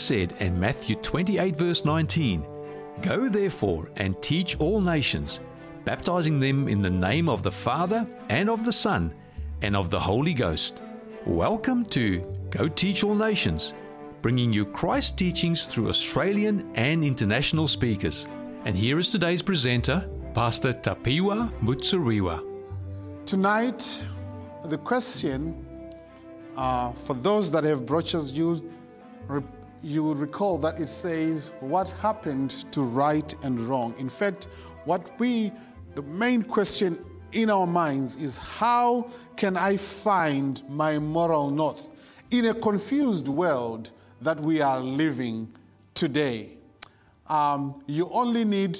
Said in Matthew 28, verse 19, Go therefore and teach all nations, baptizing them in the name of the Father and of the Son and of the Holy Ghost. Welcome to Go Teach All Nations, bringing you Christ teachings through Australian and international speakers. And here is today's presenter, Pastor Tapiwa Mutsuriwa. Tonight, the question uh, for those that have brochures, you, you will recall that it says, What happened to right and wrong? In fact, what we, the main question in our minds is, How can I find my moral north in a confused world that we are living today? Um, you only need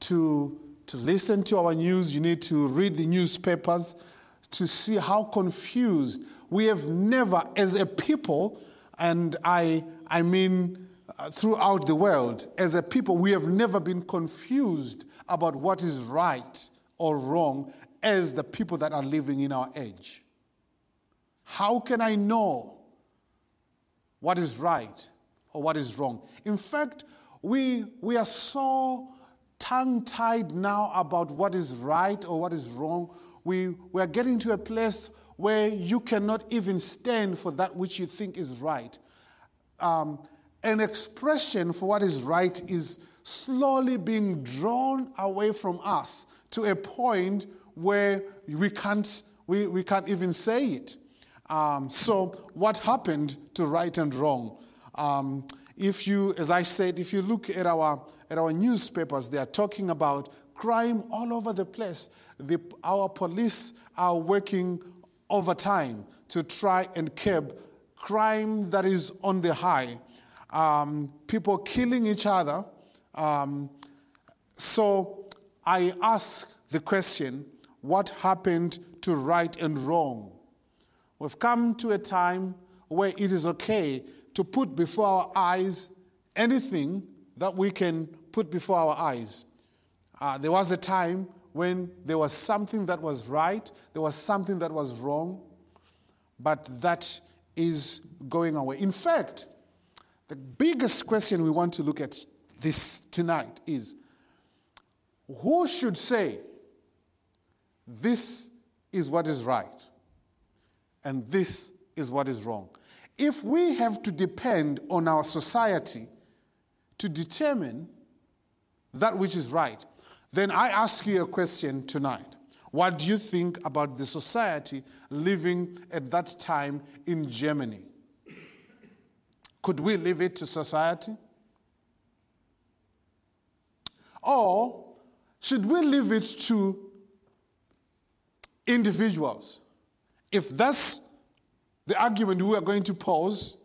to, to listen to our news, you need to read the newspapers to see how confused we have never, as a people, and I, I mean uh, throughout the world, as a people, we have never been confused about what is right or wrong as the people that are living in our age. How can I know what is right or what is wrong? In fact, we, we are so tongue tied now about what is right or what is wrong. We, we are getting to a place where you cannot even stand for that which you think is right. Um, an expression for what is right is slowly being drawn away from us to a point where we can't, we, we can't even say it. Um, so, what happened to right and wrong? Um, if you, as I said, if you look at our, at our newspapers, they are talking about crime all over the place. The, our police are working overtime to try and curb crime that is on the high, um, people killing each other. Um, so I ask the question what happened to right and wrong? We've come to a time where it is okay to put before our eyes anything that we can put before our eyes. Uh, there was a time when there was something that was right, there was something that was wrong, but that is going away. In fact, the biggest question we want to look at this tonight is who should say this is what is right and this is what is wrong? If we have to depend on our society to determine that which is right, then I ask you a question tonight. What do you think about the society living at that time in Germany? Could we leave it to society? Or should we leave it to individuals? If that's the argument we are going to pose,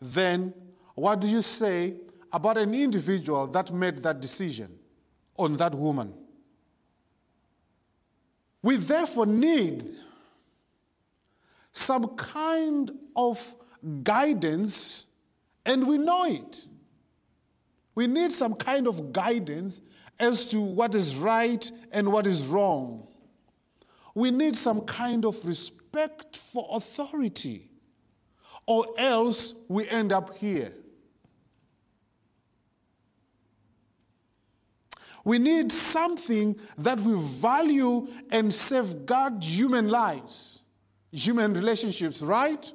then what do you say about an individual that made that decision? on that woman. We therefore need some kind of guidance, and we know it. We need some kind of guidance as to what is right and what is wrong. We need some kind of respect for authority, or else we end up here. We need something that will value and safeguard human lives, human relationships, right?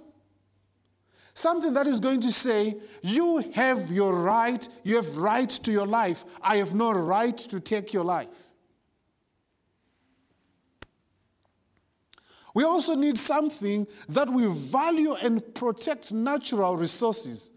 Something that is going to say, you have your right, you have right to your life. I have no right to take your life. We also need something that will value and protect natural resources.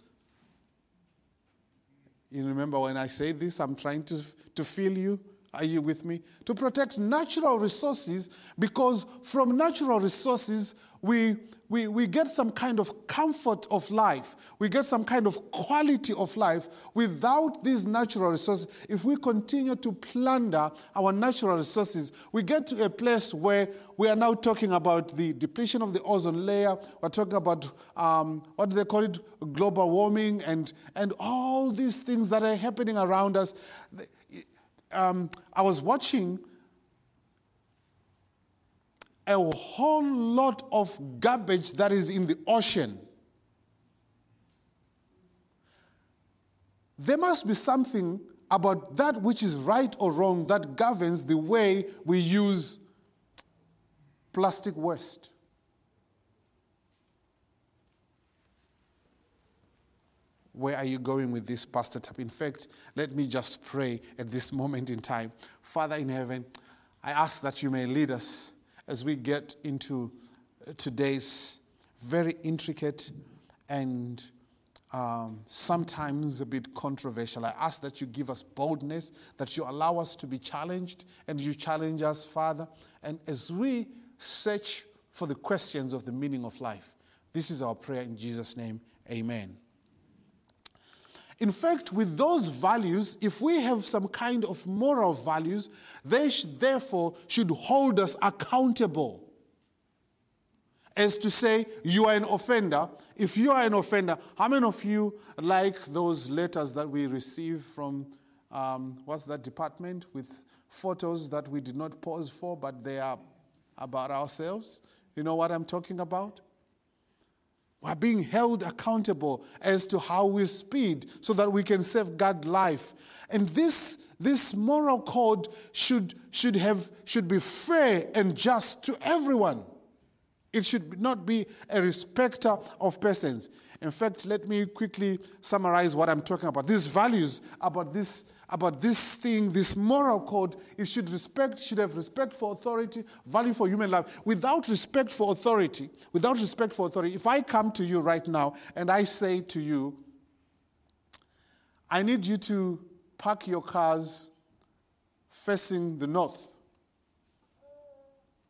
You remember when I say this, I'm trying to to fill you. Are you with me? To protect natural resources because from natural resources, we, we, we get some kind of comfort of life. We get some kind of quality of life. Without these natural resources, if we continue to plunder our natural resources, we get to a place where we are now talking about the depletion of the ozone layer. We're talking about um, what do they call it? Global warming and, and all these things that are happening around us um, I was watching a whole lot of garbage that is in the ocean. there must be something about that which is right or wrong that governs the way we use plastic waste. Where are you going with this, Pastor Tap? In fact, let me just pray at this moment in time. Father in heaven, I ask that you may lead us as we get into today's very intricate and um, sometimes a bit controversial. I ask that you give us boldness, that you allow us to be challenged, and you challenge us, Father. And as we search for the questions of the meaning of life, this is our prayer in Jesus' name. Amen. In fact, with those values, if we have some kind of moral values, they therefore should hold us accountable. As to say, you are an offender. If you are an offender, how many of you like those letters that we receive from, um, what's that department, with photos that we did not pose for, but they are about ourselves? You know what I'm talking about? We're being held accountable as to how we speed so that we can safeguard life. And this, this moral code should, should, have, should be fair and just to everyone. It should not be a respecter of persons. In fact, let me quickly summarize what I'm talking about. These values about this about this thing, this moral code, it should respect, should have respect for authority, value for human life. Without respect for authority, without respect for authority, if I come to you right now and I say to you, I need you to park your cars facing the north.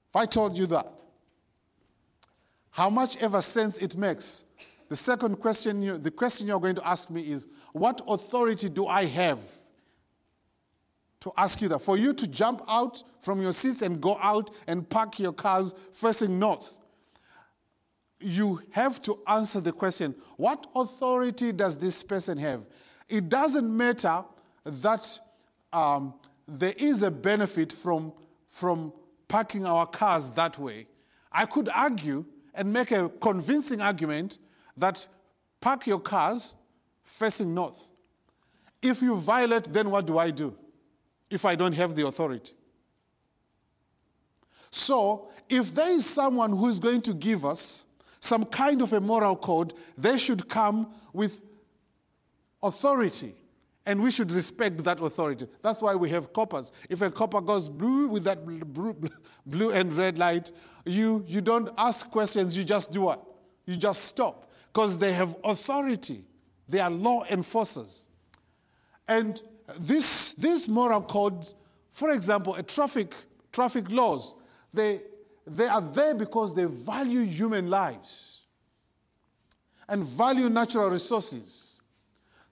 If I told you that, how much ever sense it makes, the second question, you, the question you're going to ask me is, what authority do I have? To ask you that. For you to jump out from your seats and go out and park your cars facing north, you have to answer the question what authority does this person have? It doesn't matter that um, there is a benefit from, from parking our cars that way. I could argue and make a convincing argument that park your cars facing north. If you violate, then what do I do? If I don't have the authority. So, if there is someone who is going to give us some kind of a moral code, they should come with authority. And we should respect that authority. That's why we have coppers. If a copper goes blue with that blue, and red light, you, you don't ask questions, you just do what? You just stop. Because they have authority. They are law enforcers. And this, these moral codes, for example, a traffic, traffic laws, they, they are there because they value human lives and value natural resources.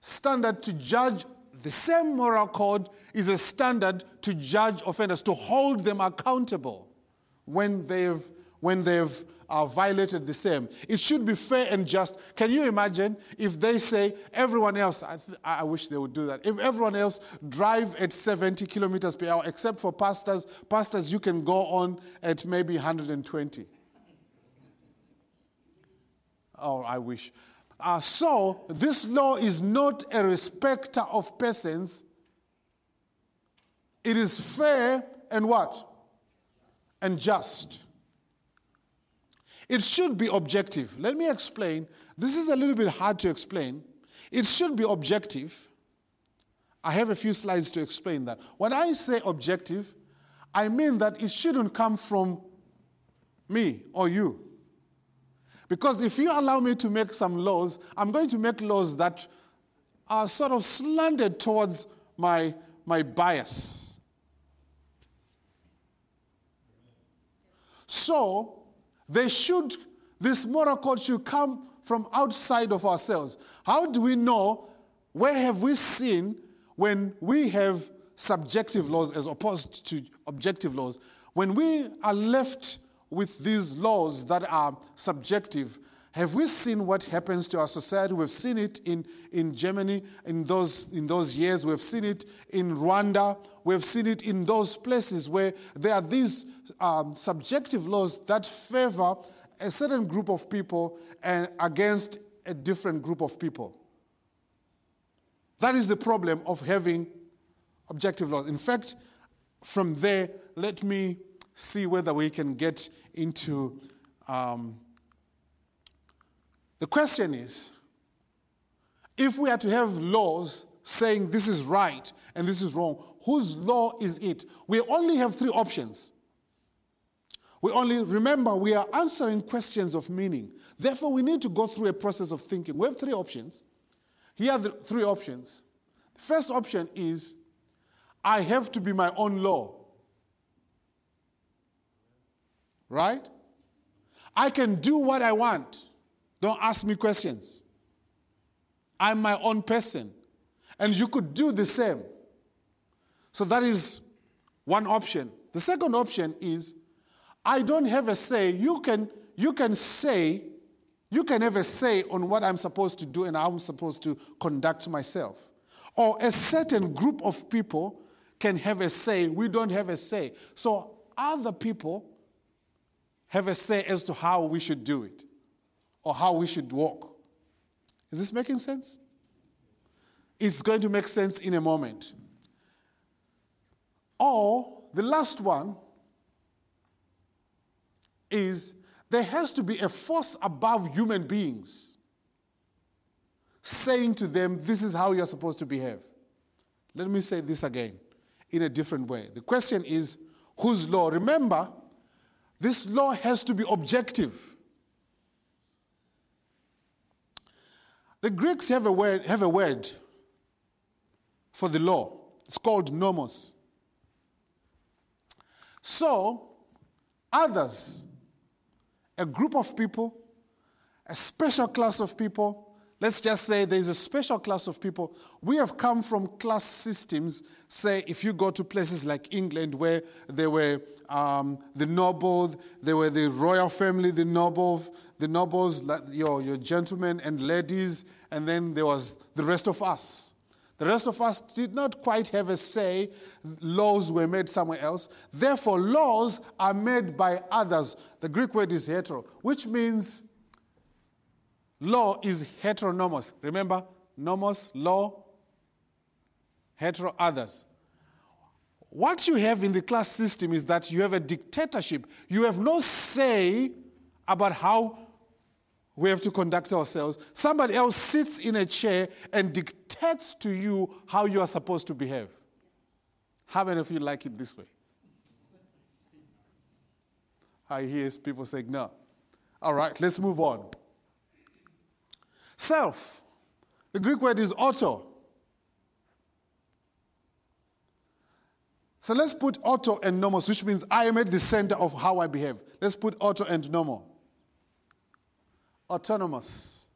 Standard to judge the same moral code is a standard to judge offenders, to hold them accountable when they've, when they've are violated the same. It should be fair and just. Can you imagine if they say everyone else, I, th- I wish they would do that, if everyone else drive at 70 kilometers per hour, except for pastors, pastors, you can go on at maybe 120. Oh, I wish. Uh, so, this law is not a respecter of persons. It is fair and what? And just. It should be objective. Let me explain. This is a little bit hard to explain. It should be objective. I have a few slides to explain that. When I say objective, I mean that it shouldn't come from me or you. Because if you allow me to make some laws, I'm going to make laws that are sort of slanted towards my, my bias. So, they should, this moral code should come from outside of ourselves. How do we know? Where have we seen when we have subjective laws as opposed to objective laws? When we are left with these laws that are subjective, have we seen what happens to our society? We've seen it in, in Germany in those, in those years. We've seen it in Rwanda. We've seen it in those places where there are these um, subjective laws that favor a certain group of people and against a different group of people. That is the problem of having objective laws. In fact, from there, let me see whether we can get into. Um, the question is if we are to have laws saying this is right and this is wrong, whose law is it? We only have three options. We only remember we are answering questions of meaning. Therefore, we need to go through a process of thinking. We have three options. Here are the three options. The first option is I have to be my own law. Right? I can do what I want. Don't ask me questions. I'm my own person. And you could do the same. So that is one option. The second option is I don't have a say. You can, you can say, you can have a say on what I'm supposed to do and how I'm supposed to conduct myself. Or a certain group of people can have a say, we don't have a say. So other people have a say as to how we should do it or how we should walk. Is this making sense? It's going to make sense in a moment. Or the last one is there has to be a force above human beings saying to them, This is how you're supposed to behave. Let me say this again in a different way. The question is whose law? Remember, this law has to be objective. The Greeks have a word, have a word for the law. It's called nomos. So, others, a group of people, a special class of people, Let's just say there's a special class of people. We have come from class systems. Say, if you go to places like England, where there were um, the noble, there were the royal family, the noble, the nobles, your, your gentlemen and ladies, and then there was the rest of us. The rest of us did not quite have a say. Laws were made somewhere else. Therefore, laws are made by others. The Greek word is hetero, which means Law is heteronomous. Remember, nomos, law, hetero, others. What you have in the class system is that you have a dictatorship. You have no say about how we have to conduct ourselves. Somebody else sits in a chair and dictates to you how you are supposed to behave. How many of you like it this way? I hear people saying no. All right, let's move on. Self. The Greek word is auto. So let's put auto and nomos, which means I am at the center of how I behave. Let's put auto and nomo. Autonomous.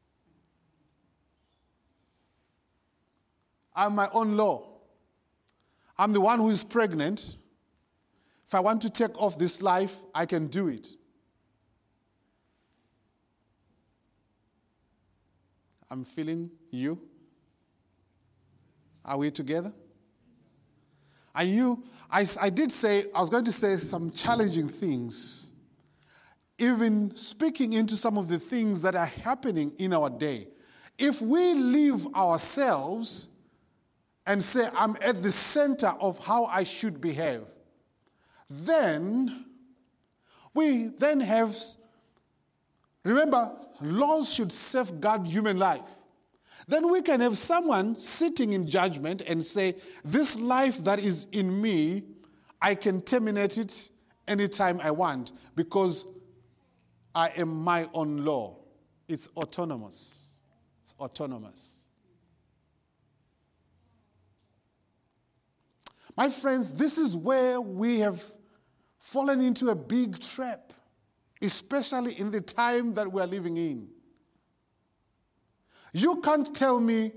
I'm my own law. I'm the one who is pregnant. If I want to take off this life, I can do it. I'm feeling you. Are we together? And you, I, I did say, I was going to say some challenging things, even speaking into some of the things that are happening in our day. If we leave ourselves and say, I'm at the center of how I should behave, then we then have, remember, laws should safeguard human life. Then we can have someone sitting in judgment and say, This life that is in me, I can terminate it anytime I want because I am my own law. It's autonomous. It's autonomous. My friends, this is where we have fallen into a big trap especially in the time that we're living in. You can't tell me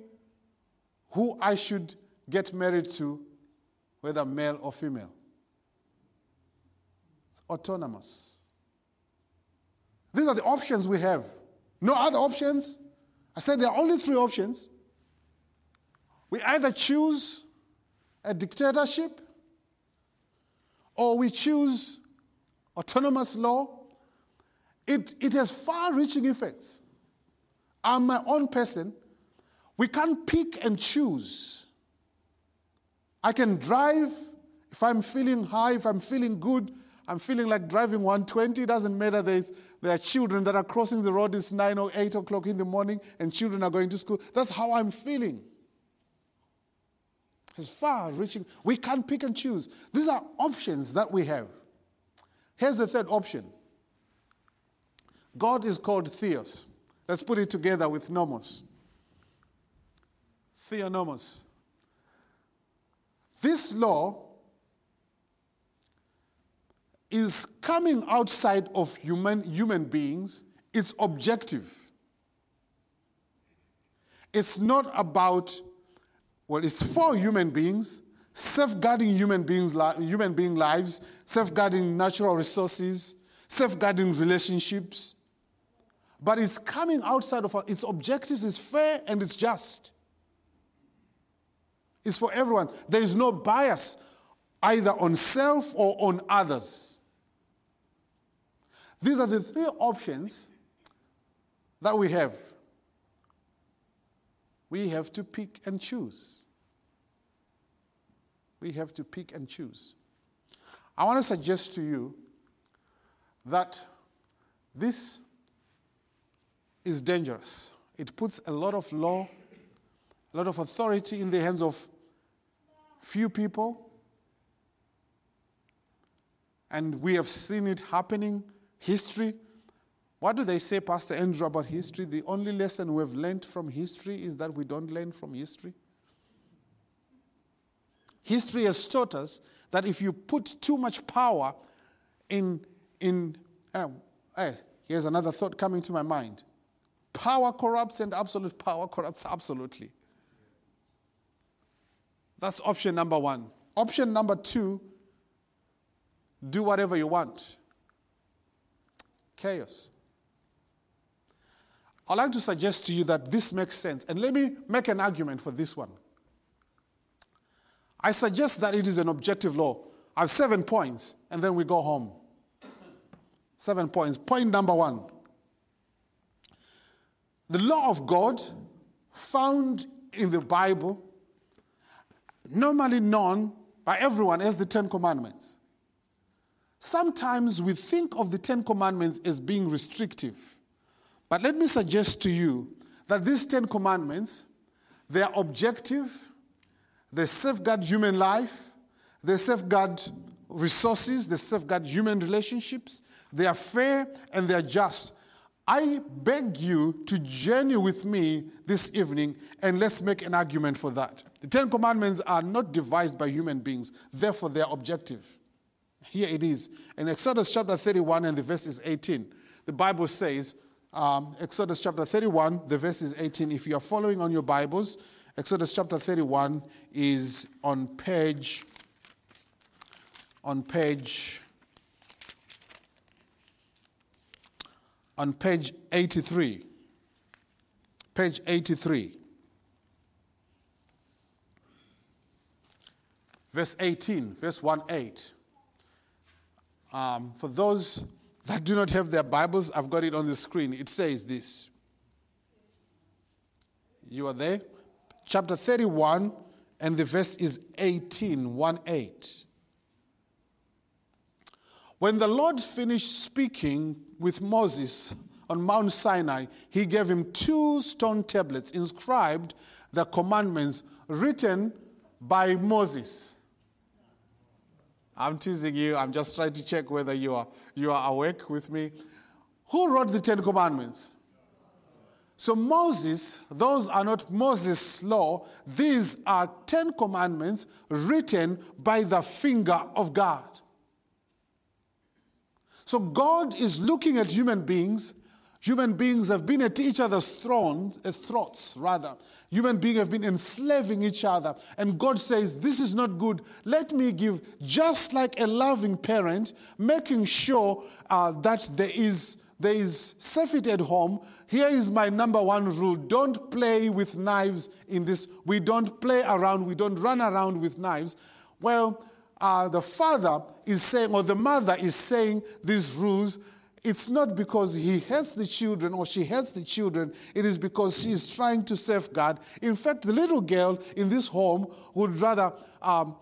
who I should get married to, whether male or female. It's autonomous. These are the options we have. No other options. I said there are only three options. We either choose a dictatorship or we choose autonomous law it, it has far reaching effects. I'm my own person. We can't pick and choose. I can drive if I'm feeling high, if I'm feeling good, I'm feeling like driving 120. It doesn't matter. There's, there are children that are crossing the road. It's 9 or 8 o'clock in the morning and children are going to school. That's how I'm feeling. It's far reaching. We can't pick and choose. These are options that we have. Here's the third option God is called Theos. Let's put it together with nomos. Theonomos. This law is coming outside of human, human beings, it's objective. It's not about, well, it's for human beings, safeguarding human beings' human being lives, safeguarding natural resources, safeguarding relationships. But it's coming outside of its objectives is fair and it's just. It's for everyone. There is no bias either on self or on others. These are the three options that we have. We have to pick and choose. We have to pick and choose. I want to suggest to you that this is dangerous. It puts a lot of law, a lot of authority in the hands of few people. And we have seen it happening. History. What do they say, Pastor Andrew, about history? The only lesson we've learned from history is that we don't learn from history. History has taught us that if you put too much power in, in um, hey, here's another thought coming to my mind. Power corrupts and absolute power corrupts absolutely. That's option number one. Option number two do whatever you want. Chaos. I'd like to suggest to you that this makes sense. And let me make an argument for this one. I suggest that it is an objective law. I have seven points, and then we go home. Seven points. Point number one the law of God found in the Bible, normally known by everyone as the Ten Commandments. Sometimes we think of the Ten Commandments as being restrictive. But let me suggest to you that these Ten Commandments, they are objective, they safeguard human life, they safeguard resources, they safeguard human relationships, they are fair and they are just. I beg you to journey with me this evening and let's make an argument for that. The Ten Commandments are not devised by human beings, therefore, they are objective. Here it is. In Exodus chapter 31 and the verse is 18, the Bible says, um, Exodus chapter 31, the verse is 18. If you are following on your Bibles, Exodus chapter 31 is on page, on page on page 83. Page 83. Verse 18, verse 1 8. Um, for those that do not have their Bibles, I've got it on the screen. It says this. You are there? Chapter 31, and the verse is 18, 1 8. When the Lord finished speaking with Moses on Mount Sinai, he gave him two stone tablets inscribed the commandments written by Moses. I'm teasing you. I'm just trying to check whether you are, you are awake with me. Who wrote the Ten Commandments? So, Moses, those are not Moses' law, these are Ten Commandments written by the finger of God. So God is looking at human beings. Human beings have been at each other's uh, throats, rather. Human beings have been enslaving each other. And God says, This is not good. Let me give, just like a loving parent, making sure uh, that there is, there is safety at home. Here is my number one rule don't play with knives in this. We don't play around, we don't run around with knives. Well, uh, the father is saying, or the mother is saying these rules it's not because he hates the children or she hates the children. It is because she is trying to safeguard. In fact, the little girl in this home would rather, um,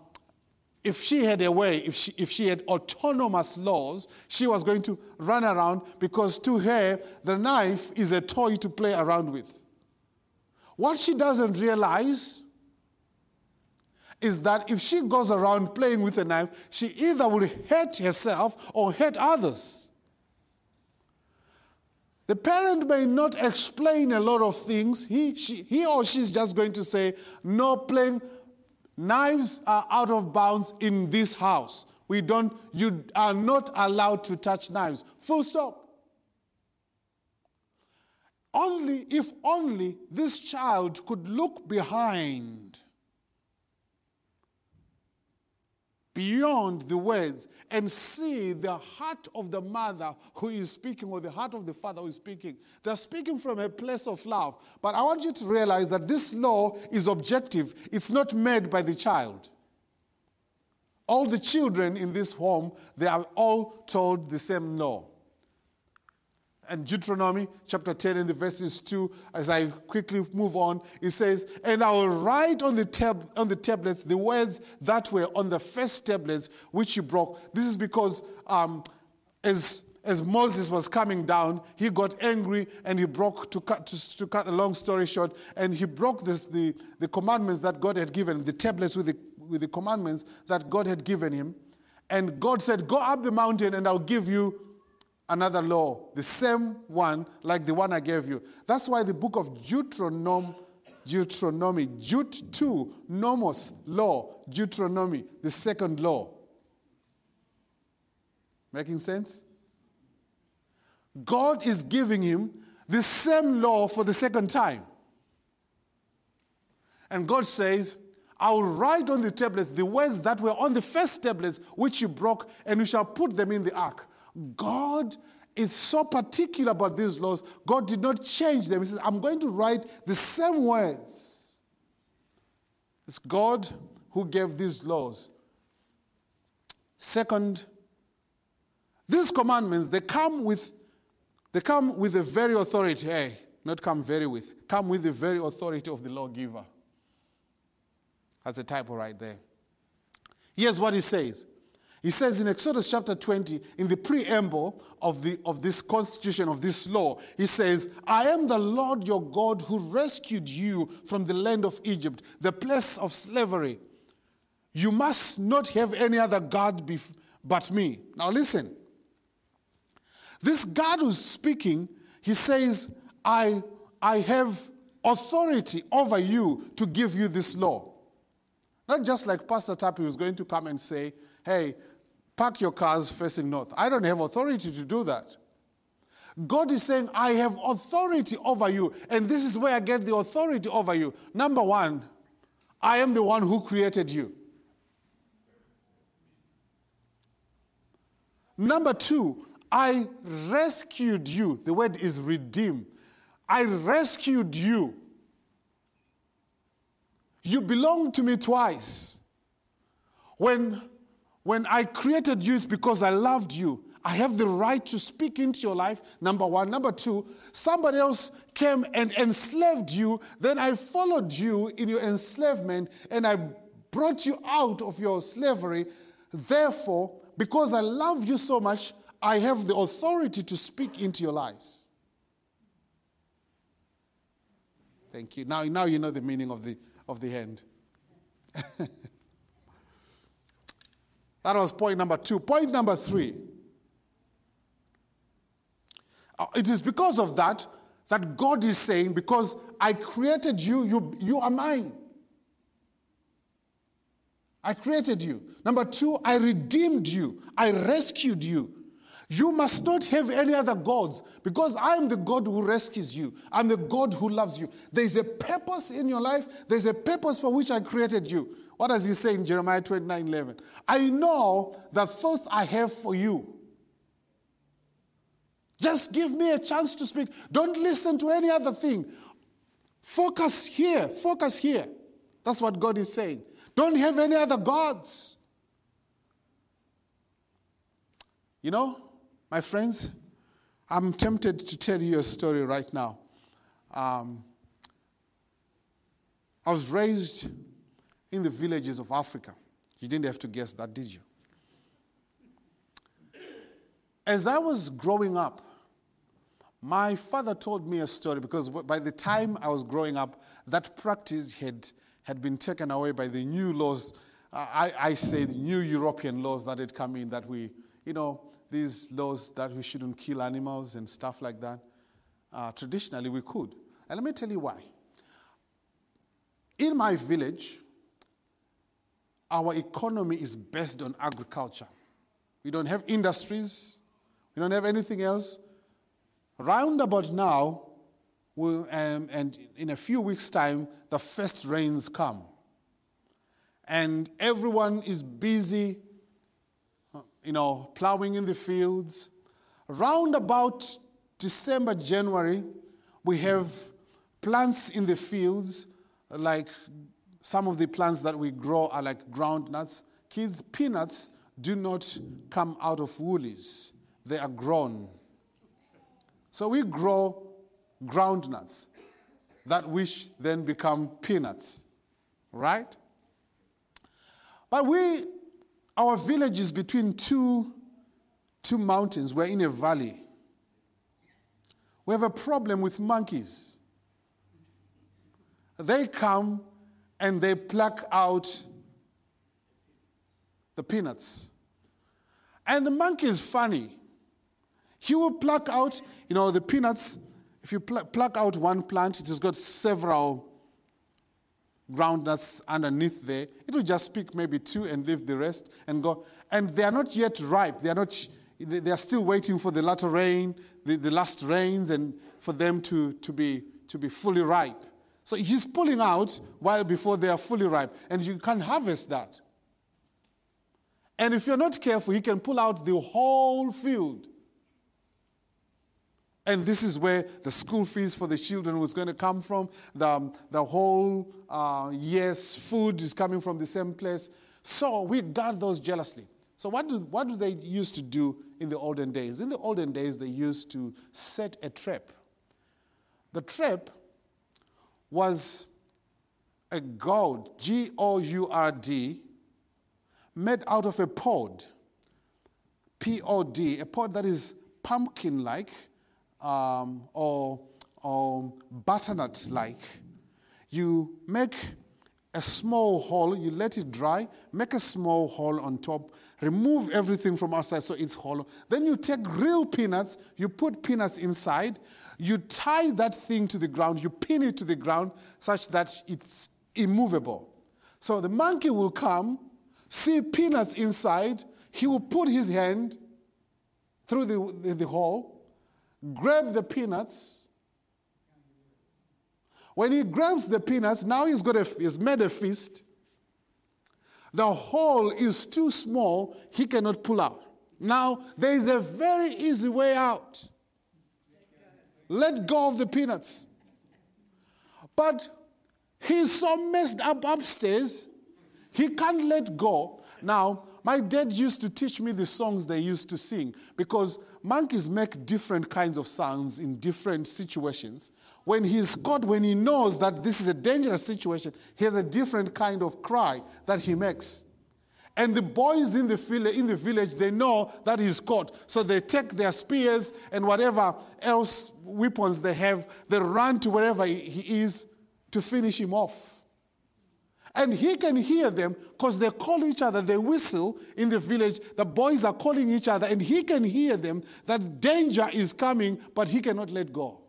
if she had a way, if she, if she had autonomous laws, she was going to run around because to her, the knife is a toy to play around with. What she doesn't realize is that if she goes around playing with a knife, she either will hurt herself or hurt others. The parent may not explain a lot of things. He, she, he or she is just going to say, No playing, knives are out of bounds in this house. We don't, you are not allowed to touch knives. Full stop. Only if only this child could look behind beyond the words and see the heart of the mother who is speaking or the heart of the father who is speaking. They're speaking from a place of love. But I want you to realize that this law is objective, it's not made by the child. All the children in this home, they are all told the same law and Deuteronomy chapter 10 and the verses 2, as I quickly move on, it says, And I will write on the, tab- on the tablets the words that were on the first tablets which you broke. This is because um, as, as Moses was coming down, he got angry and he broke, to cut, to, to cut the long story short, and he broke this, the, the commandments that God had given, the tablets with the, with the commandments that God had given him. And God said, Go up the mountain and I'll give you another law, the same one like the one I gave you. That's why the book of Deuteronomy, Deuteronomy, Jut 2, Nomos, law, Deuteronomy, the second law. Making sense? God is giving him the same law for the second time. And God says, I will write on the tablets the words that were on the first tablets which you broke, and you shall put them in the ark. God is so particular about these laws, God did not change them. He says, I'm going to write the same words. It's God who gave these laws. Second, these commandments, they come with they come with the very authority, hey, not come very with, come with the very authority of the lawgiver. That's a typo right there. Here's what he says he says in Exodus chapter 20, in the preamble of, the, of this constitution, of this law, he says, I am the Lord your God who rescued you from the land of Egypt, the place of slavery. You must not have any other God bef- but me. Now listen. This God who's speaking, he says, I, I have authority over you to give you this law. Not just like Pastor Tappy was going to come and say, hey, park your cars facing north. I don't have authority to do that. God is saying, I have authority over you. And this is where I get the authority over you. Number one, I am the one who created you. Number two, I rescued you. The word is redeem. I rescued you. You belong to me twice. When when I created you, it's because I loved you. I have the right to speak into your life, number one. Number two, somebody else came and enslaved you. Then I followed you in your enslavement and I brought you out of your slavery. Therefore, because I love you so much, I have the authority to speak into your lives. Thank you. Now, now you know the meaning of the, of the hand. That was point number two. Point number three. Uh, it is because of that that God is saying, Because I created you, you, you are mine. I created you. Number two, I redeemed you. I rescued you. You must not have any other gods because I am the God who rescues you. I'm the God who loves you. There's a purpose in your life, there's a purpose for which I created you. What does he say in Jeremiah 29 11? I know the thoughts I have for you. Just give me a chance to speak. Don't listen to any other thing. Focus here. Focus here. That's what God is saying. Don't have any other gods. You know, my friends, I'm tempted to tell you a story right now. Um, I was raised in the villages of Africa. You didn't have to guess that, did you? As I was growing up, my father told me a story because by the time I was growing up, that practice had, had been taken away by the new laws. I, I say the new European laws that had come in that we, you know, these laws that we shouldn't kill animals and stuff like that. Uh, traditionally, we could. And let me tell you why. In my village, our economy is based on agriculture. We don't have industries, we don't have anything else. Round about now, we, um, and in a few weeks' time, the first rains come. And everyone is busy, you know, plowing in the fields. Round about December, January, we have plants in the fields, like some of the plants that we grow are like groundnuts. Kids, peanuts do not come out of Woolies, they are grown. So we grow groundnuts that which then become peanuts, right? But we, our village is between two, two mountains. We're in a valley. We have a problem with monkeys. They come and they pluck out the peanuts. And the monkey is funny. He will pluck out, you know, the peanuts. If you pl- pluck out one plant, it has got several groundnuts underneath there. It will just pick maybe two and leave the rest and go. And they are not yet ripe. They are not. They are still waiting for the latter rain, the, the last rains, and for them to, to, be, to be fully ripe. So he's pulling out while before they are fully ripe, and you can't harvest that. And if you're not careful, he can pull out the whole field. And this is where the school fees for the children was going to come from. The, the whole uh, food is coming from the same place. So we guard those jealously. So, what do, what do they used to do in the olden days? In the olden days, they used to set a trap. The trap was a gourd, G O U R D, made out of a pod, P O D, a pod that is pumpkin like um, or, or butternut like. You make a small hole, you let it dry, make a small hole on top, remove everything from outside so it's hollow. Then you take real peanuts, you put peanuts inside, you tie that thing to the ground, you pin it to the ground such that it's immovable. So the monkey will come, see peanuts inside, he will put his hand through the, the, the hole, grab the peanuts, when he grabs the peanuts, now he's, got a, he's made a fist. The hole is too small, he cannot pull out. Now, there is a very easy way out. Let go of the peanuts. But he's so messed up upstairs, he can't let go. Now, my dad used to teach me the songs they used to sing because monkeys make different kinds of sounds in different situations. When he's caught, when he knows that this is a dangerous situation, he has a different kind of cry that he makes. And the boys in the, in the village, they know that he's caught. So they take their spears and whatever else weapons they have, they run to wherever he is to finish him off. And he can hear them because they call each other, they whistle in the village. The boys are calling each other, and he can hear them that danger is coming, but he cannot let go.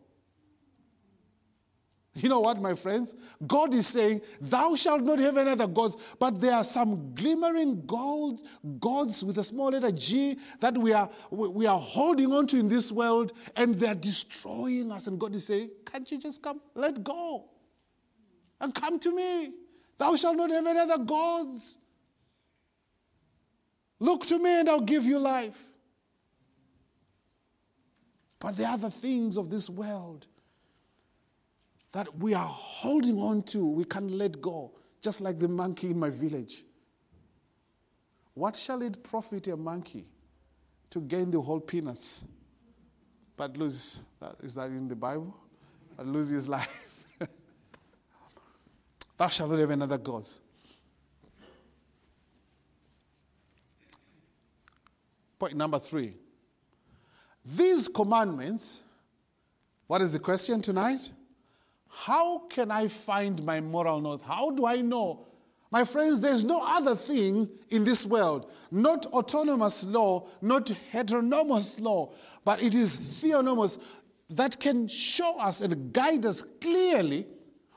You know what, my friends? God is saying, Thou shalt not have any other gods, but there are some glimmering gold gods with a small letter G that we are, we are holding on to in this world, and they're destroying us. And God is saying, Can't you just come? Let go and come to me. Thou shalt not have any other gods. Look to me and I'll give you life. But there are the things of this world that we are holding on to, we can't let go, just like the monkey in my village. What shall it profit a monkey to gain the whole peanuts but lose. Is that in the Bible? But lose his life. Thou shalt not have another gods. Point number three. These commandments, what is the question tonight? How can I find my moral north? How do I know? My friends, there's no other thing in this world, not autonomous law, not heteronomous law, but it is theonomous that can show us and guide us clearly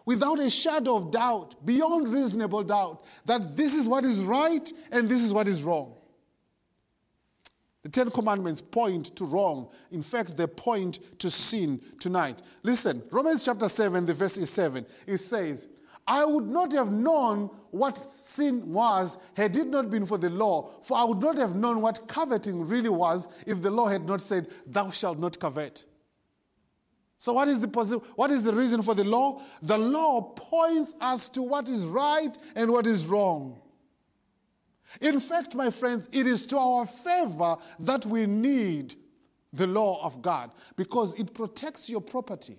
without a shadow of doubt, beyond reasonable doubt, that this is what is right and this is what is wrong. The Ten Commandments point to wrong. In fact, they point to sin tonight. Listen, Romans chapter 7, the verse is 7. It says, I would not have known what sin was had it not been for the law, for I would not have known what coveting really was if the law had not said, Thou shalt not covet. So, what is, the what is the reason for the law? The law points us to what is right and what is wrong. In fact, my friends, it is to our favor that we need the law of God because it protects your property.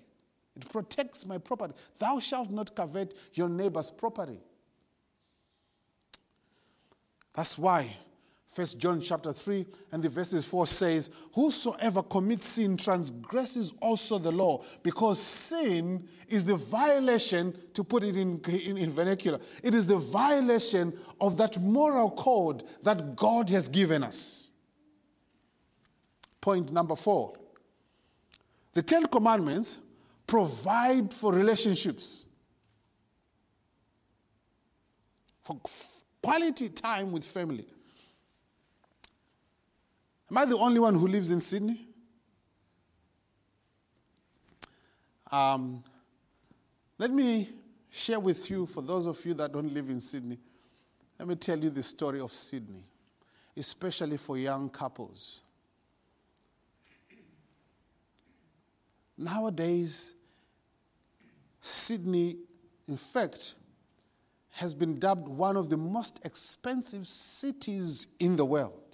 It protects my property. Thou shalt not covet your neighbor's property. That's why First John chapter 3 and the verses 4 says, Whosoever commits sin transgresses also the law, because sin is the violation, to put it in, in, in vernacular, it is the violation of that moral code that God has given us. Point number four the Ten Commandments provide for relationships, for quality time with family. Am I the only one who lives in Sydney? Um, let me share with you, for those of you that don't live in Sydney, let me tell you the story of Sydney, especially for young couples. Nowadays, Sydney, in fact, has been dubbed one of the most expensive cities in the world.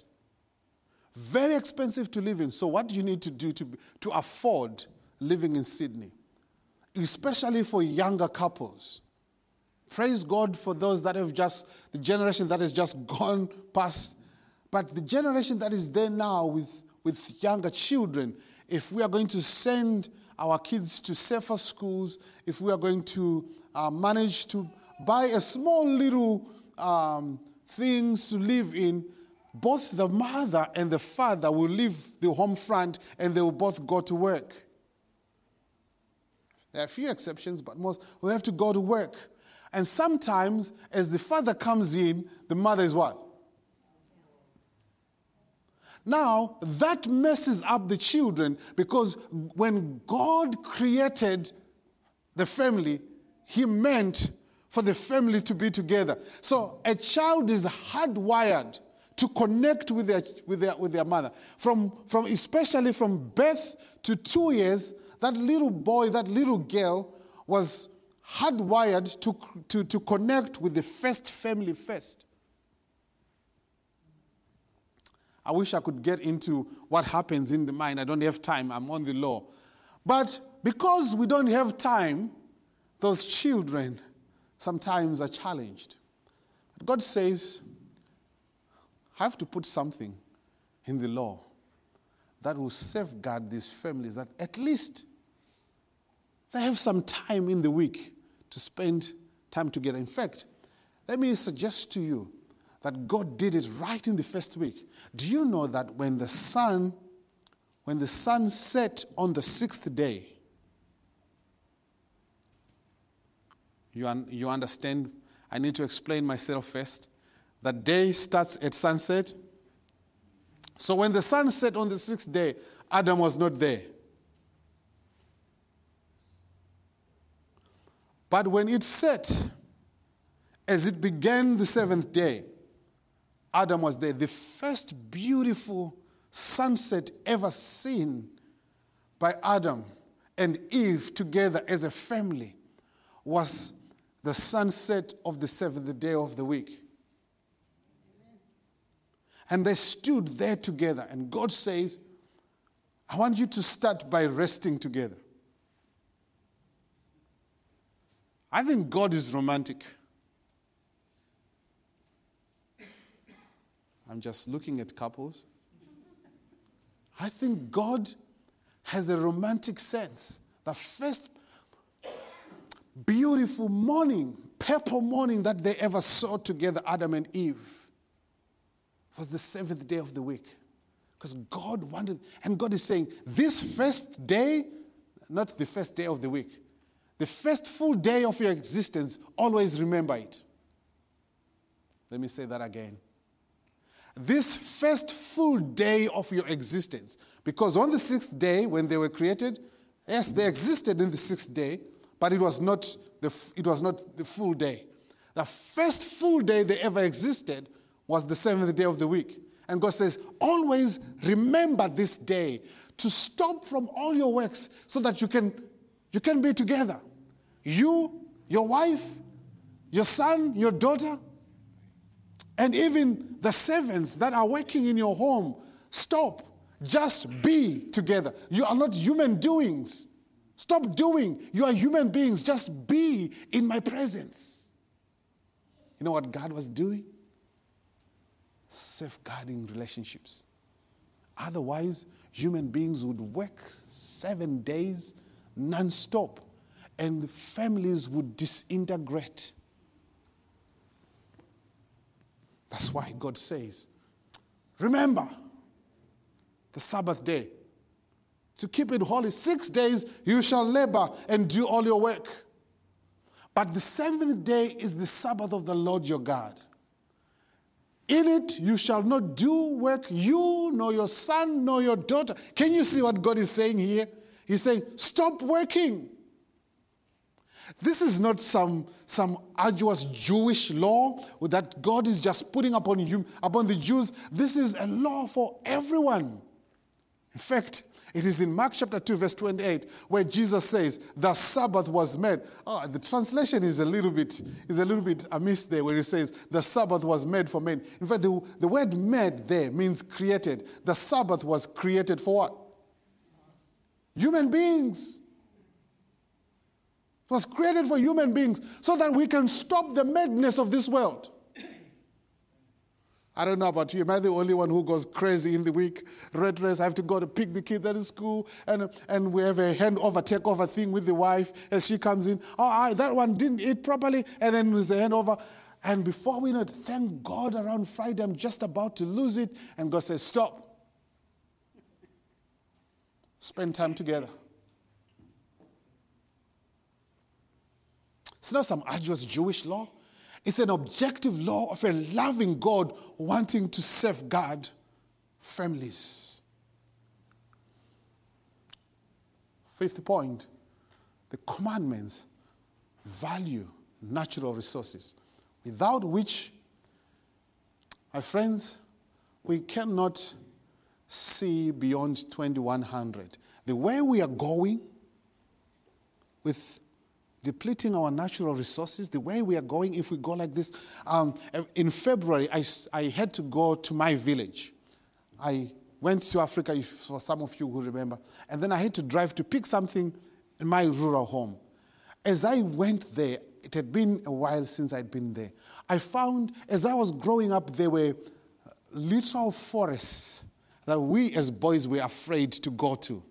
Very expensive to live in. So, what do you need to do to, to afford living in Sydney? Especially for younger couples. Praise God for those that have just, the generation that has just gone past. But the generation that is there now with, with younger children, if we are going to send our kids to safer schools, if we are going to uh, manage to buy a small little um, things to live in, both the mother and the father will leave the home front and they will both go to work. There are a few exceptions, but most will have to go to work. And sometimes, as the father comes in, the mother is what? Now, that messes up the children because when God created the family, He meant for the family to be together. So a child is hardwired to connect with their, with their, with their mother. From, from, especially from birth to two years, that little boy, that little girl was hardwired to, to, to connect with the first family first. I wish I could get into what happens in the mind. I don't have time, I'm on the law. But because we don't have time, those children sometimes are challenged. But God says, have to put something in the law that will safeguard these families, that at least they have some time in the week to spend time together. In fact, let me suggest to you that God did it right in the first week. Do you know that when the sun when the sun set on the sixth day, you, un- you understand? I need to explain myself first. The day starts at sunset. So when the sun set on the sixth day, Adam was not there. But when it set, as it began the seventh day, Adam was there. The first beautiful sunset ever seen by Adam and Eve together as a family was the sunset of the seventh day of the week. And they stood there together. And God says, I want you to start by resting together. I think God is romantic. I'm just looking at couples. I think God has a romantic sense. The first beautiful morning, purple morning that they ever saw together, Adam and Eve, was the seventh day of the week. Because God wanted, and God is saying, this first day, not the first day of the week, the first full day of your existence, always remember it. Let me say that again. This first full day of your existence, because on the sixth day, when they were created, yes, they existed in the sixth day, but it was not the, it was not the full day. The first full day they ever existed was the seventh day of the week. And God says, always remember this day to stop from all your works so that you can, you can be together. You, your wife, your son, your daughter, and even the servants that are working in your home. Stop. Just be together. You are not human doings. Stop doing. You are human beings. Just be in my presence. You know what God was doing? Safeguarding relationships. Otherwise, human beings would work seven days non-stop and families would disintegrate. That's why God says, remember the Sabbath day to keep it holy. Six days you shall labor and do all your work. But the seventh day is the Sabbath of the Lord your God. In it you shall not do work, you, nor your son, nor your daughter. Can you see what God is saying here? He's saying, stop working. This is not some, some arduous Jewish law that God is just putting upon you, upon the Jews. This is a law for everyone. In fact, it is in Mark chapter 2, verse 28, where Jesus says, the Sabbath was made. Oh, the translation is a little bit is a little bit amiss there, where he says, the Sabbath was made for men. In fact, the, the word made there means created. The Sabbath was created for what? Human beings. It was created for human beings so that we can stop the madness of this world. I don't know about you. Am I the only one who goes crazy in the week? Red race, I have to go to pick the kids at school, and, and we have a handover, takeover thing with the wife as she comes in. Oh, I, that one didn't eat properly, and then there's a handover. And before we know it, thank God around Friday, I'm just about to lose it, and God says, Stop. Spend time together. It's not some arduous Jewish law. It's an objective law of a loving God wanting to safeguard families. Fifth point the commandments value natural resources, without which, my friends, we cannot see beyond 2100. The way we are going with depleting our natural resources, the way we are going, if we go like this. Um, in February, I, I had to go to my village. I went to Africa, if, for some of you who remember, and then I had to drive to pick something in my rural home. As I went there, it had been a while since I'd been there. I found, as I was growing up, there were literal forests that we as boys were afraid to go to.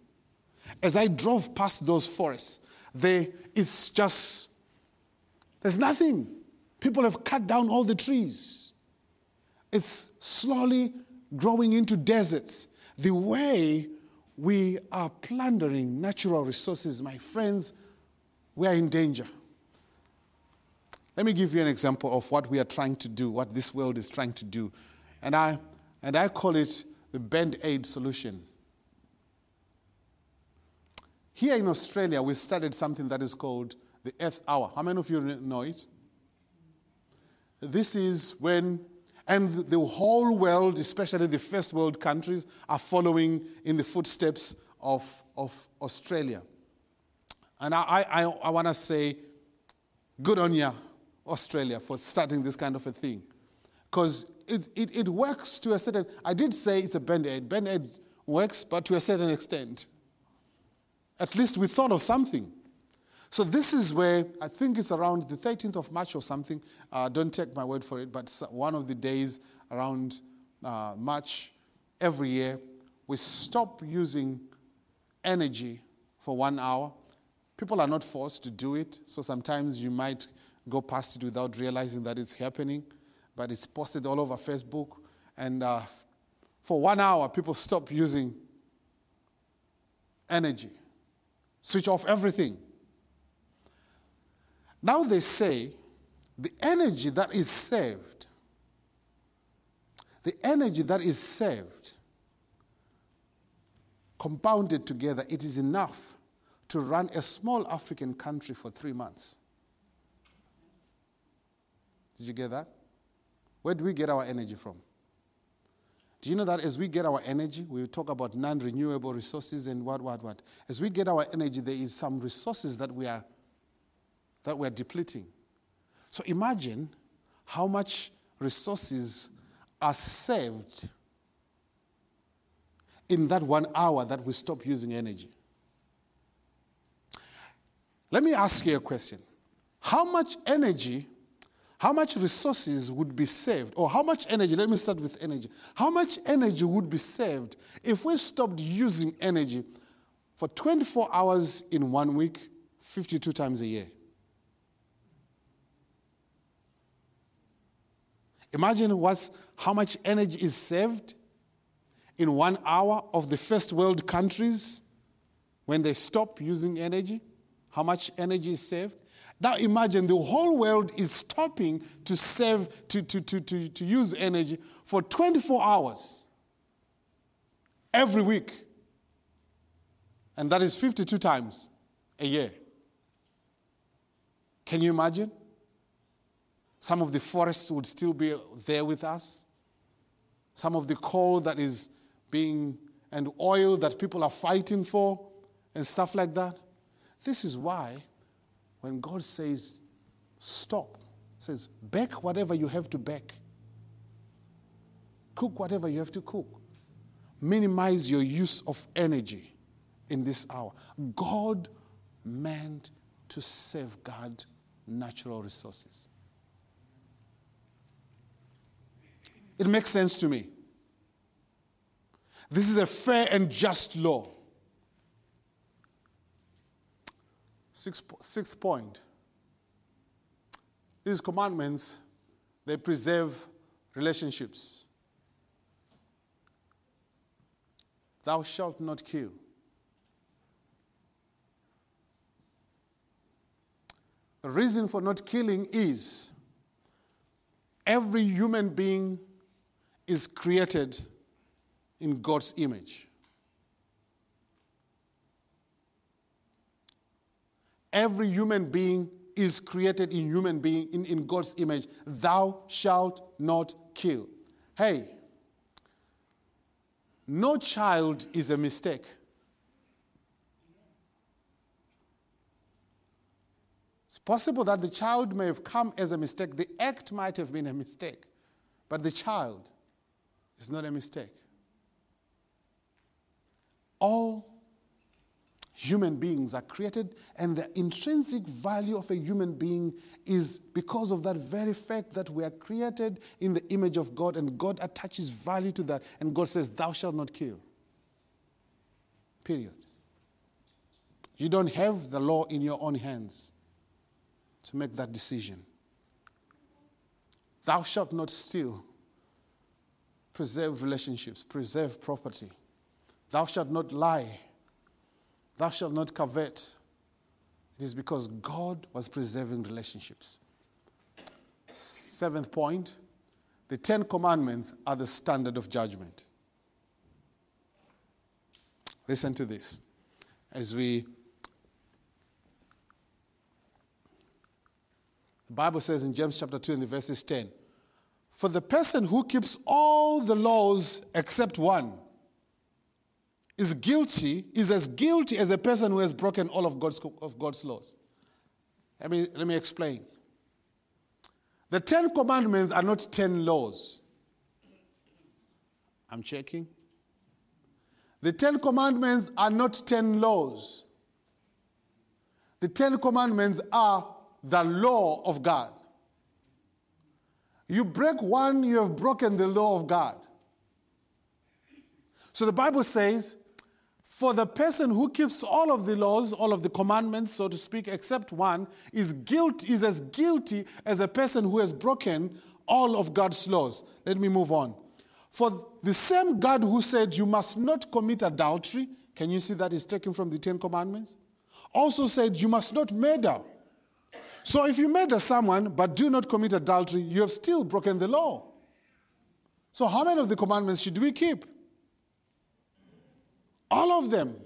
As I drove past those forests, they, it's just, there's nothing. People have cut down all the trees. It's slowly growing into deserts. The way we are plundering natural resources, my friends, we are in danger. Let me give you an example of what we are trying to do, what this world is trying to do. And I, and I call it the band aid solution. Here in Australia, we started something that is called the Earth Hour. How many of you know it? This is when, and the whole world, especially the first world countries, are following in the footsteps of, of Australia. And I, I, I want to say, good on you, Australia, for starting this kind of a thing. Because it, it, it works to a certain, I did say it's a band aid. Band aid works, but to a certain extent. At least we thought of something. So this is where I think it's around the 13th of March or something. Uh, don't take my word for it, but one of the days around uh, March every year, we stop using energy for one hour. People are not forced to do it, so sometimes you might go past it without realizing that it's happening, but it's posted all over Facebook. And uh, for one hour, people stop using energy, switch off everything. Now they say the energy that is saved, the energy that is saved, compounded together, it is enough to run a small African country for three months. Did you get that? Where do we get our energy from? Do you know that as we get our energy, we talk about non renewable resources and what, what, what. As we get our energy, there is some resources that we are, that we are depleting. So imagine how much resources are saved in that one hour that we stop using energy. Let me ask you a question. How much energy how much resources would be saved, or how much energy? Let me start with energy. How much energy would be saved if we stopped using energy for 24 hours in one week, 52 times a year? Imagine what's, how much energy is saved in one hour of the first world countries when they stop using energy. How much energy is saved? Now imagine the whole world is stopping to save, to, to, to, to, to use energy for 24 hours every week. And that is 52 times a year. Can you imagine? Some of the forests would still be there with us. Some of the coal that is being, and oil that people are fighting for, and stuff like that. This is why when God says, stop, says, bake whatever you have to bake, cook whatever you have to cook, minimize your use of energy in this hour. God meant to safeguard natural resources. It makes sense to me. This is a fair and just law. Sixth, point. These commandments, they preserve relationships. Thou shalt not kill. The reason for not killing is every human being is created in God's image. Every human being is created in human being in, in God's image. Thou shalt not kill. Hey, no child is a mistake. It's possible that the child may have come as a mistake. The act might have been a mistake, but the child is not a mistake. All human beings are created, and the intrinsic value of a human being is because of that very fact that we are created in the image of God, and God attaches value to that, and God says, Thou shalt not kill. Period. You don't have the law in your own hands to make that decision. Thou shalt not steal. Preserve relationships, preserve property. Thou shalt not lie Thou shalt not covet. It is because God was preserving relationships. Seventh point the Ten Commandments are the standard of judgment. Listen to this as we. The Bible says in James chapter 2 in the verses 10 For the person who keeps all the laws except one is guilty, is as guilty as a person who has broken all of God's, of God's laws. Let me, let me explain. The Ten Commandments are not ten laws. I'm checking. The Ten Commandments are not ten laws. The Ten Commandments are the law of God. You break one, you have broken the law of God. So the Bible says, for the person who keeps all of the laws, all of the commandments, so to speak, except one, is guilt is as guilty as a person who has broken all of God's laws. Let me move on. For the same God who said you must not commit adultery, can you see that is taken from the Ten Commandments? Also said you must not murder. So if you murder someone but do not commit adultery, you have still broken the law. So how many of the commandments should we keep? All of them.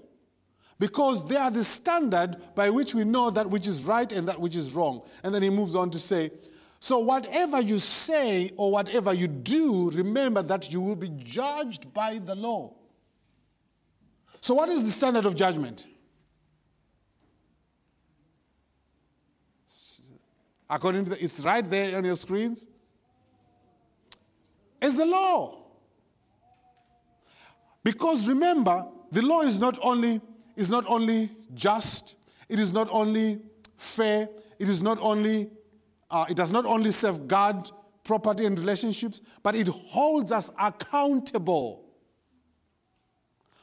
Because they are the standard by which we know that which is right and that which is wrong. And then he moves on to say, so, whatever you say or whatever you do, remember that you will be judged by the law. So, what is the standard of judgment? According to the, it's right there on your screens. It's the law. Because remember, the law is not only is not only just, it is not only fair, it is not only uh, it does not only safeguard property and relationships, but it holds us accountable.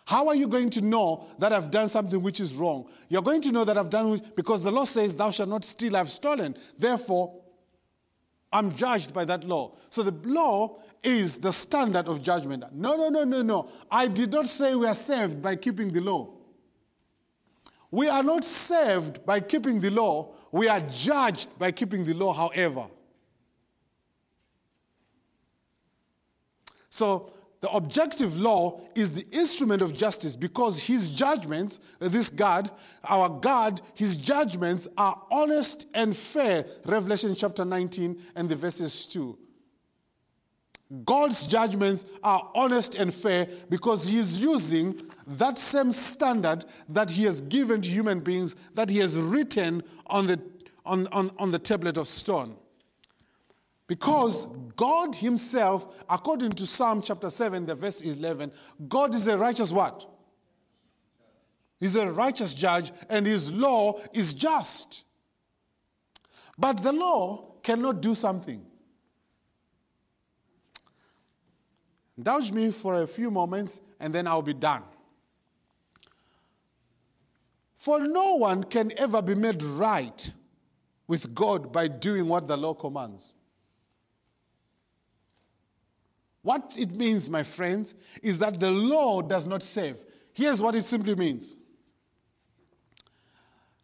How are you going to know that I've done something which is wrong? You're going to know that I've done because the law says, Thou shalt not steal, I've stolen. Therefore, I'm judged by that law. So the law is the standard of judgment. No, no, no, no, no. I did not say we are saved by keeping the law. We are not saved by keeping the law, we are judged by keeping the law, however. So, the objective law is the instrument of justice because his judgments, this God, our God, his judgments are honest and fair. Revelation chapter 19 and the verses 2. God's judgments are honest and fair because he is using that same standard that he has given to human beings, that he has written on the, on, on, on the tablet of stone. Because God himself, according to Psalm chapter 7, the verse 11, God is a righteous what? He's a righteous judge and his law is just. But the law cannot do something. Indulge me for a few moments and then I'll be done. For no one can ever be made right with God by doing what the law commands. What it means, my friends, is that the law does not save. Here's what it simply means.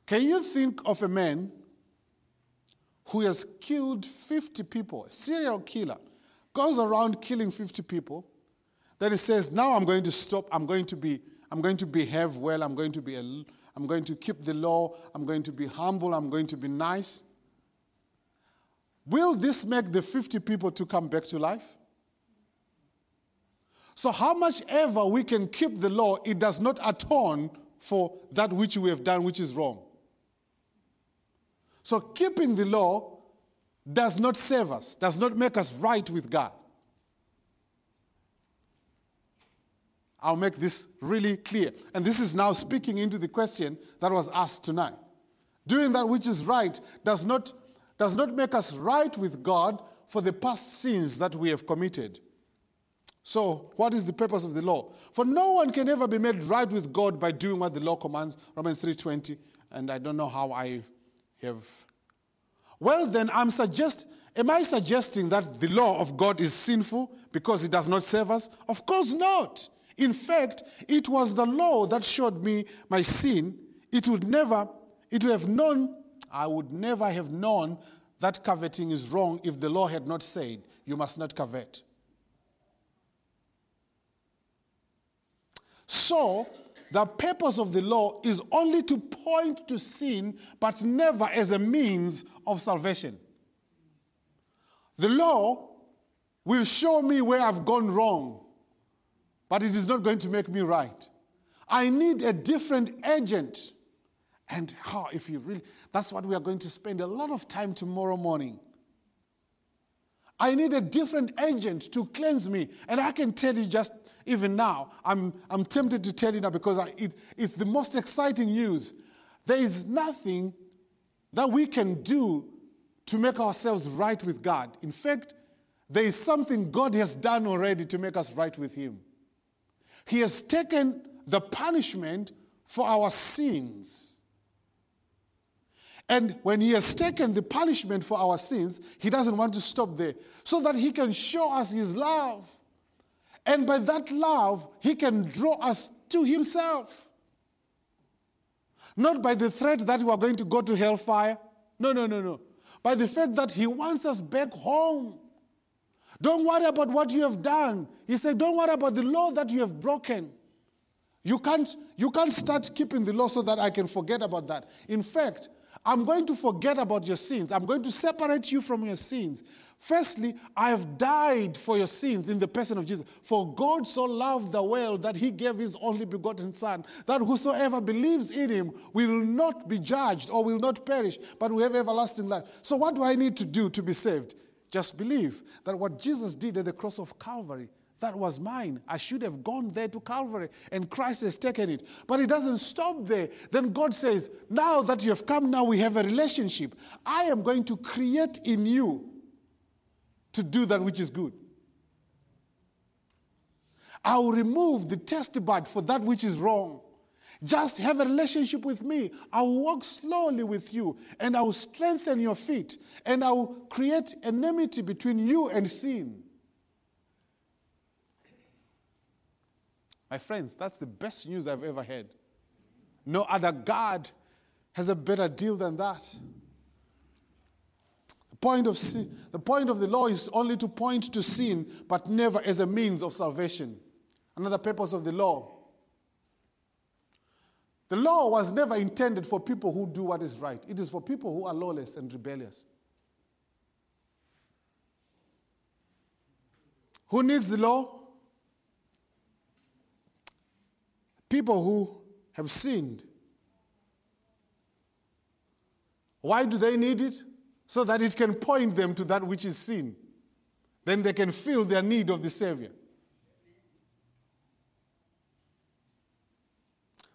Can you think of a man who has killed 50 people, serial killer, goes around killing 50 people, then he says, Now I'm going to stop, I'm going to be, I'm going to behave well, I'm going to be a I'm going to keep the law. I'm going to be humble. I'm going to be nice. Will this make the 50 people to come back to life? So, how much ever we can keep the law, it does not atone for that which we have done, which is wrong. So, keeping the law does not save us, does not make us right with God. I'll make this really clear. And this is now speaking into the question that was asked tonight. Doing that which is right does not, does not make us right with God for the past sins that we have committed. So, what is the purpose of the law? For no one can ever be made right with God by doing what the law commands, Romans 3:20, and I don't know how I have Well, then I'm suggest am I suggesting that the law of God is sinful because it does not save us? Of course not. In fact, it was the law that showed me my sin. It would never, it would have known, I would never have known that coveting is wrong if the law had not said, you must not covet. So, the purpose of the law is only to point to sin, but never as a means of salvation. The law will show me where I've gone wrong but it is not going to make me right. I need a different agent. And how, if you really, that's what we are going to spend a lot of time tomorrow morning. I need a different agent to cleanse me. And I can tell you just even now, I'm, I'm tempted to tell you now because I, it, it's the most exciting news. There is nothing that we can do to make ourselves right with God. In fact, there is something God has done already to make us right with Him. He has taken the punishment for our sins. And when He has taken the punishment for our sins, He doesn't want to stop there so that He can show us His love. And by that love, He can draw us to Himself. Not by the threat that we are going to go to hellfire. No, no, no, no. By the fact that He wants us back home. Don't worry about what you have done. He said, Don't worry about the law that you have broken. You can't, you can't start keeping the law so that I can forget about that. In fact, I'm going to forget about your sins. I'm going to separate you from your sins. Firstly, I have died for your sins in the person of Jesus. For God so loved the world that he gave his only begotten Son, that whosoever believes in him will not be judged or will not perish, but will have everlasting life. So, what do I need to do to be saved? Just believe that what Jesus did at the cross of Calvary that was mine. I should have gone there to Calvary, and Christ has taken it. But it doesn't stop there. Then God says, Now that you have come, now we have a relationship. I am going to create in you to do that which is good. I will remove the test bud for that which is wrong. Just have a relationship with me. I will walk slowly with you, and I will strengthen your feet, and I will create enmity between you and sin. My friends, that's the best news I've ever heard. No other God has a better deal than that. The point of, sin, the point of the law is only to point to sin, but never as a means of salvation. Another purpose of the law. The law was never intended for people who do what is right, it is for people who are lawless and rebellious. Who needs the law? People who have sinned. Why do they need it? So that it can point them to that which is sin. Then they can feel their need of the Savior.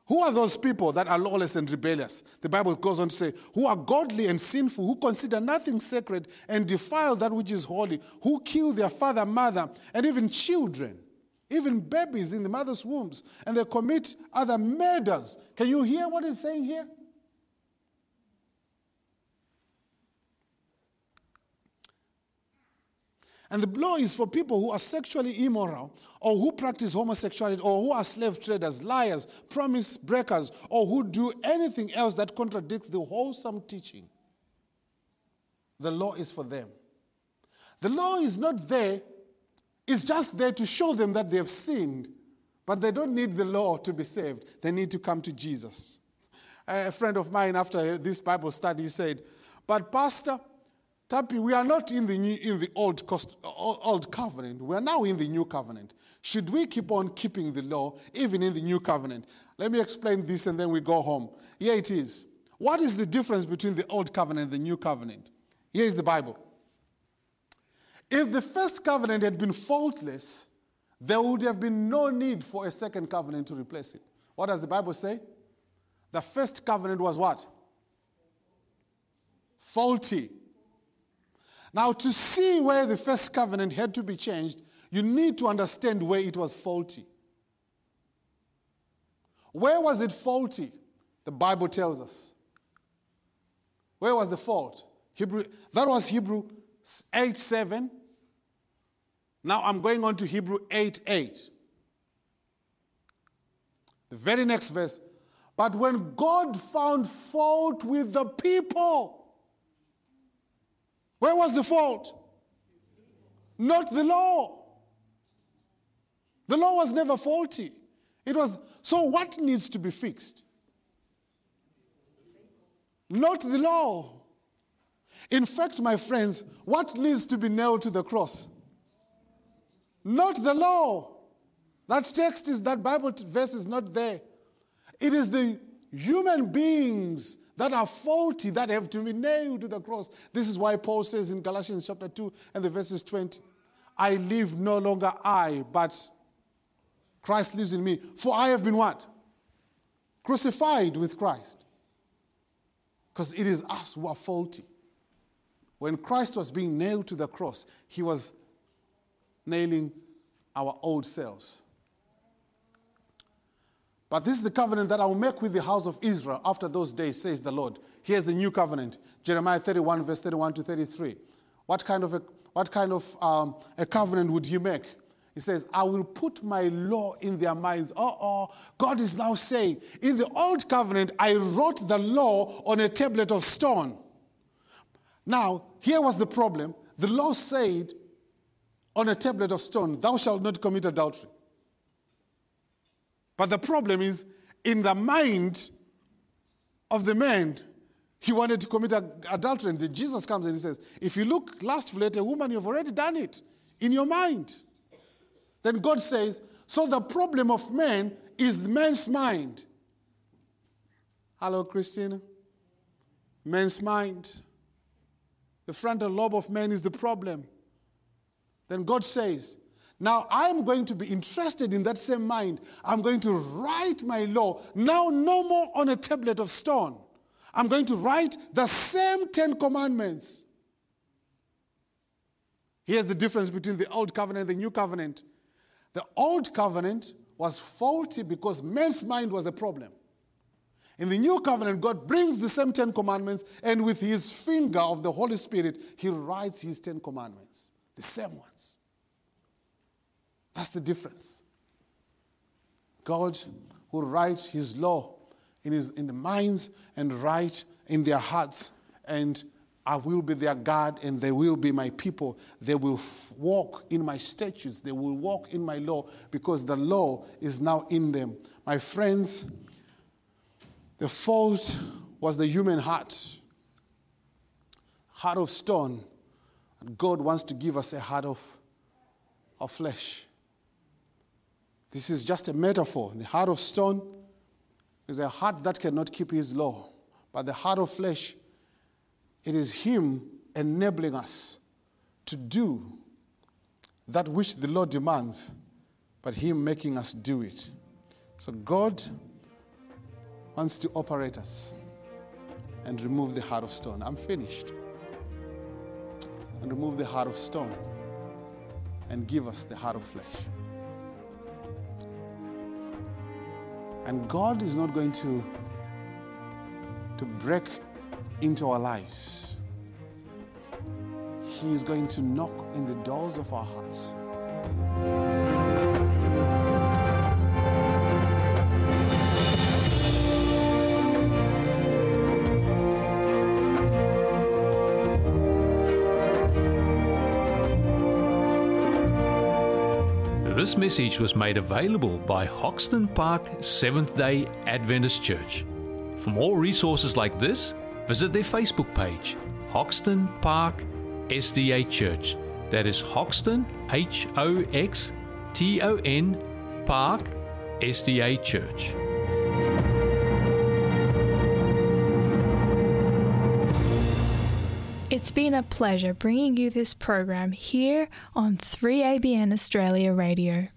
Who are those people that are lawless and rebellious? The Bible goes on to say, who are godly and sinful, who consider nothing sacred and defile that which is holy, who kill their father, mother, and even children even babies in the mother's wombs, and they commit other murders. Can you hear what he's saying here? And the law is for people who are sexually immoral, or who practice homosexuality, or who are slave traders, liars, promise breakers, or who do anything else that contradicts the wholesome teaching. The law is for them. The law is not there it's just there to show them that they have sinned, but they don't need the law to be saved. They need to come to Jesus. A friend of mine, after this Bible study, said, But, Pastor, Tapi, we are not in the, new, in the old, cost, old covenant. We are now in the new covenant. Should we keep on keeping the law even in the new covenant? Let me explain this and then we go home. Here it is. What is the difference between the old covenant and the new covenant? Here is the Bible. If the first covenant had been faultless, there would have been no need for a second covenant to replace it. What does the Bible say? The first covenant was what? Faulty. Now, to see where the first covenant had to be changed, you need to understand where it was faulty. Where was it faulty? The Bible tells us. Where was the fault? Hebrew, that was Hebrew 8 7. Now I'm going on to Hebrew 8 8. The very next verse. But when God found fault with the people, where was the fault? Not the law. The law was never faulty. It was so what needs to be fixed? Not the law. In fact, my friends, what needs to be nailed to the cross? Not the law. That text is, that Bible verse is not there. It is the human beings that are faulty, that have to be nailed to the cross. This is why Paul says in Galatians chapter 2 and the verses 20, I live no longer I, but Christ lives in me. For I have been what? Crucified with Christ. Because it is us who are faulty. When Christ was being nailed to the cross, he was nailing our old selves. But this is the covenant that I will make with the house of Israel after those days, says the Lord. Here's the new covenant Jeremiah 31, verse 31 to 33. What kind of a, what kind of, um, a covenant would you make? He says, I will put my law in their minds. Oh, oh, God is now saying, in the old covenant, I wrote the law on a tablet of stone. Now, here was the problem. The law said on a tablet of stone, Thou shalt not commit adultery. But the problem is, in the mind of the man, he wanted to commit adultery. And then Jesus comes and he says, If you look lustfully at a woman, you've already done it in your mind. Then God says, So the problem of man is man's mind. Hello, Christina. Man's mind. The frontal lobe of man is the problem. Then God says, Now I'm going to be interested in that same mind. I'm going to write my law, now no more on a tablet of stone. I'm going to write the same Ten Commandments. Here's the difference between the Old Covenant and the New Covenant. The Old Covenant was faulty because man's mind was a problem. In the new covenant, God brings the same Ten Commandments, and with his finger of the Holy Spirit, he writes his Ten Commandments, the same ones. That's the difference. God will write his law in, his, in the minds and write in their hearts, and I will be their God, and they will be my people. They will f- walk in my statutes, they will walk in my law, because the law is now in them. My friends, the fault was the human heart, heart of stone. God wants to give us a heart of, of flesh. This is just a metaphor. The heart of stone is a heart that cannot keep His law. But the heart of flesh, it is Him enabling us to do that which the Lord demands, but Him making us do it. So God wants to operate us and remove the heart of stone. I'm finished. And remove the heart of stone and give us the heart of flesh. And God is not going to, to break into our lives. He is going to knock in the doors of our hearts. This message was made available by Hoxton Park Seventh day Adventist Church. For more resources like this, visit their Facebook page, Hoxton Park SDA Church. That is Hoxton, H O X T O N, Park SDA Church. It's been a pleasure bringing you this program here on 3ABN Australia Radio.